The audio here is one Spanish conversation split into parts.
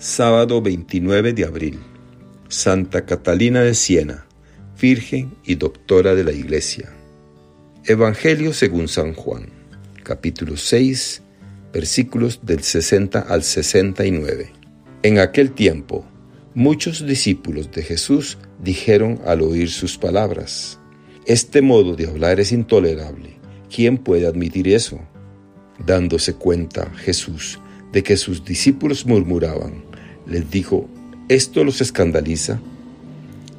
Sábado 29 de abril. Santa Catalina de Siena, Virgen y Doctora de la Iglesia. Evangelio según San Juan, capítulo 6, versículos del 60 al 69. En aquel tiempo, muchos discípulos de Jesús dijeron al oír sus palabras, Este modo de hablar es intolerable. ¿Quién puede admitir eso? Dándose cuenta Jesús de que sus discípulos murmuraban, les dijo, ¿esto los escandaliza?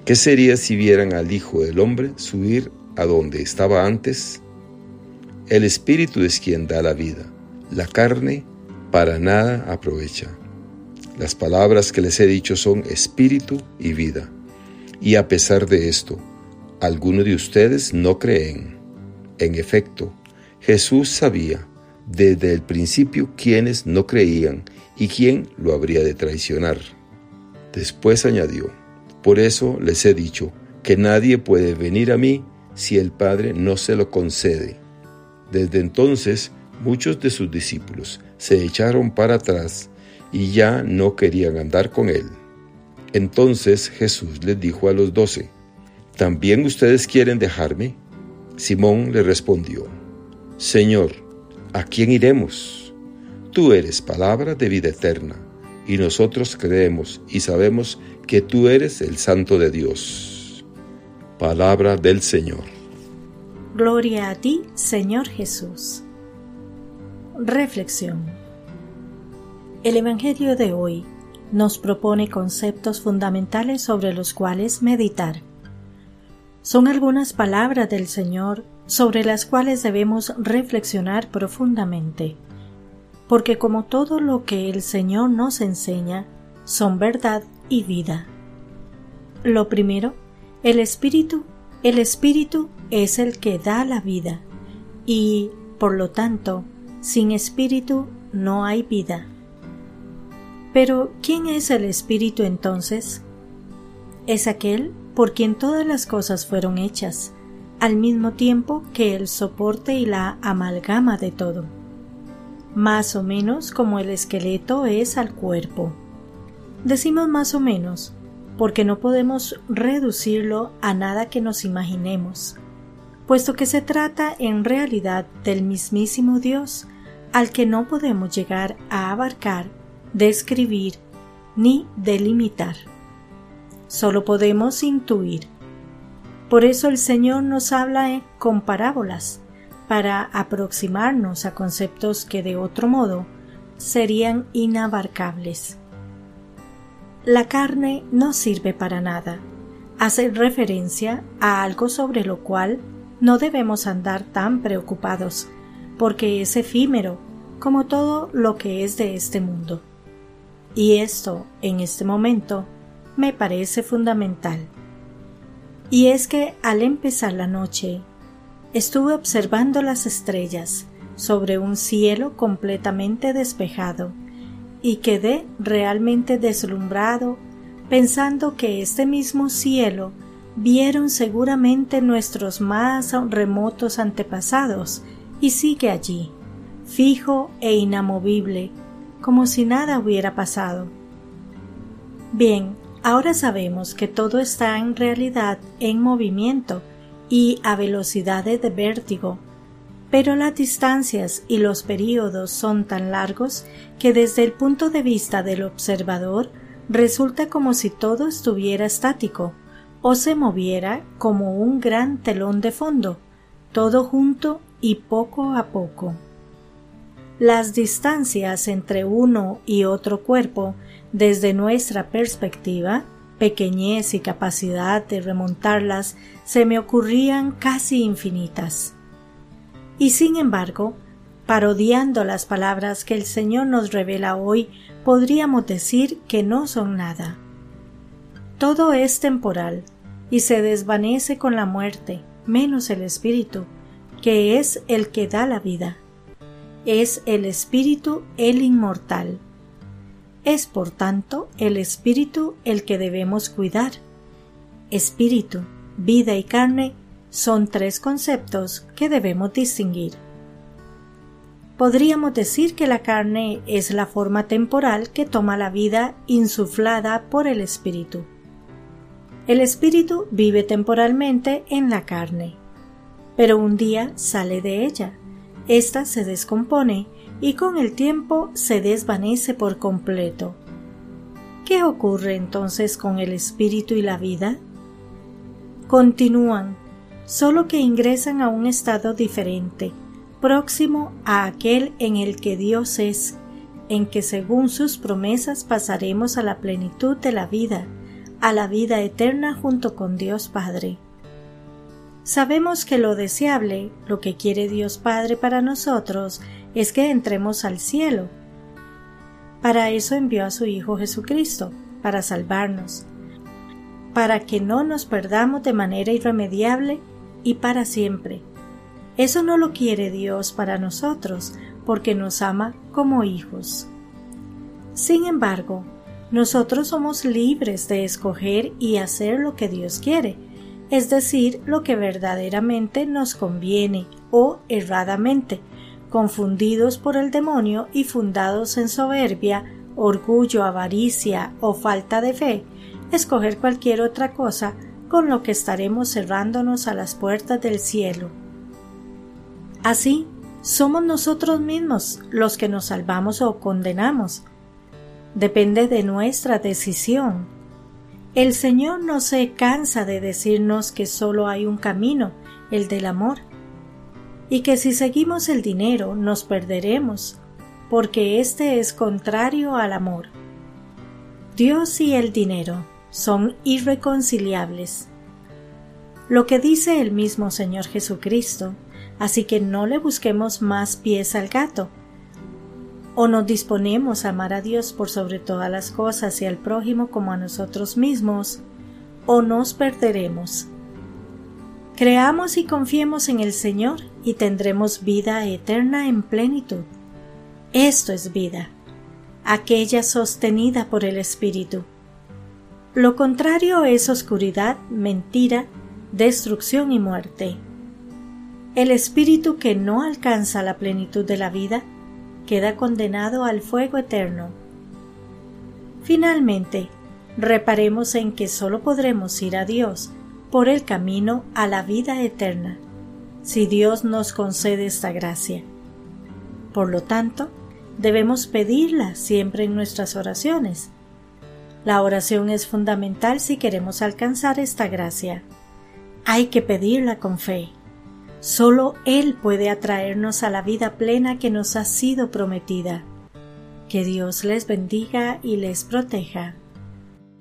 ¿Qué sería si vieran al Hijo del Hombre subir a donde estaba antes? El Espíritu es quien da la vida, la carne para nada aprovecha. Las palabras que les he dicho son espíritu y vida. Y a pesar de esto, algunos de ustedes no creen. En efecto, Jesús sabía desde el principio quiénes no creían y quién lo habría de traicionar. Después añadió, por eso les he dicho que nadie puede venir a mí si el Padre no se lo concede. Desde entonces muchos de sus discípulos se echaron para atrás y ya no querían andar con él. Entonces Jesús les dijo a los doce, ¿también ustedes quieren dejarme? Simón le respondió, Señor, ¿a quién iremos? Tú eres palabra de vida eterna, y nosotros creemos y sabemos que tú eres el Santo de Dios. Palabra del Señor. Gloria a ti, Señor Jesús. Reflexión. El Evangelio de hoy nos propone conceptos fundamentales sobre los cuales meditar. Son algunas palabras del Señor sobre las cuales debemos reflexionar profundamente porque como todo lo que el Señor nos enseña, son verdad y vida. Lo primero, el Espíritu, el Espíritu es el que da la vida, y, por lo tanto, sin Espíritu no hay vida. Pero, ¿quién es el Espíritu entonces? Es aquel por quien todas las cosas fueron hechas, al mismo tiempo que el soporte y la amalgama de todo más o menos como el esqueleto es al cuerpo. Decimos más o menos porque no podemos reducirlo a nada que nos imaginemos, puesto que se trata en realidad del mismísimo Dios, al que no podemos llegar a abarcar, describir ni delimitar. Solo podemos intuir. Por eso el Señor nos habla con parábolas, para aproximarnos a conceptos que de otro modo serían inabarcables. La carne no sirve para nada. Hace referencia a algo sobre lo cual no debemos andar tan preocupados, porque es efímero como todo lo que es de este mundo. Y esto, en este momento, me parece fundamental. Y es que al empezar la noche Estuve observando las estrellas sobre un cielo completamente despejado y quedé realmente deslumbrado pensando que este mismo cielo vieron seguramente nuestros más remotos antepasados y sigue allí, fijo e inamovible, como si nada hubiera pasado. Bien, ahora sabemos que todo está en realidad en movimiento y a velocidades de vértigo, pero las distancias y los períodos son tan largos que desde el punto de vista del observador resulta como si todo estuviera estático o se moviera como un gran telón de fondo, todo junto y poco a poco. Las distancias entre uno y otro cuerpo, desde nuestra perspectiva, pequeñez y capacidad de remontarlas se me ocurrían casi infinitas. Y sin embargo, parodiando las palabras que el Señor nos revela hoy, podríamos decir que no son nada. Todo es temporal y se desvanece con la muerte, menos el espíritu, que es el que da la vida. Es el espíritu el inmortal es, por tanto, el espíritu el que debemos cuidar. Espíritu, vida y carne son tres conceptos que debemos distinguir. podríamos decir que la carne es la forma temporal que toma la vida insuflada por el espíritu. El espíritu vive temporalmente en la carne, pero un día sale de ella. Esta se descompone y con el tiempo se desvanece por completo. ¿Qué ocurre entonces con el espíritu y la vida? Continúan, solo que ingresan a un estado diferente, próximo a aquel en el que Dios es, en que según sus promesas pasaremos a la plenitud de la vida, a la vida eterna junto con Dios Padre. Sabemos que lo deseable, lo que quiere Dios Padre para nosotros, es que entremos al cielo. Para eso envió a su Hijo Jesucristo, para salvarnos, para que no nos perdamos de manera irremediable y para siempre. Eso no lo quiere Dios para nosotros, porque nos ama como hijos. Sin embargo, nosotros somos libres de escoger y hacer lo que Dios quiere, es decir, lo que verdaderamente nos conviene o erradamente, confundidos por el demonio y fundados en soberbia, orgullo, avaricia o falta de fe, escoger cualquier otra cosa con lo que estaremos cerrándonos a las puertas del cielo. Así, somos nosotros mismos los que nos salvamos o condenamos. Depende de nuestra decisión. El Señor no se cansa de decirnos que solo hay un camino, el del amor, y que si seguimos el dinero nos perderemos, porque éste es contrario al amor. Dios y el dinero son irreconciliables. Lo que dice el mismo Señor Jesucristo, así que no le busquemos más pies al gato. O nos disponemos a amar a Dios por sobre todas las cosas y al prójimo como a nosotros mismos, o nos perderemos. Creamos y confiemos en el Señor y tendremos vida eterna en plenitud. Esto es vida, aquella sostenida por el Espíritu. Lo contrario es oscuridad, mentira, destrucción y muerte. El espíritu que no alcanza la plenitud de la vida queda condenado al fuego eterno. Finalmente, reparemos en que sólo podremos ir a Dios por el camino a la vida eterna, si Dios nos concede esta gracia. Por lo tanto, debemos pedirla siempre en nuestras oraciones. La oración es fundamental si queremos alcanzar esta gracia. Hay que pedirla con fe. Solo Él puede atraernos a la vida plena que nos ha sido prometida. Que Dios les bendiga y les proteja.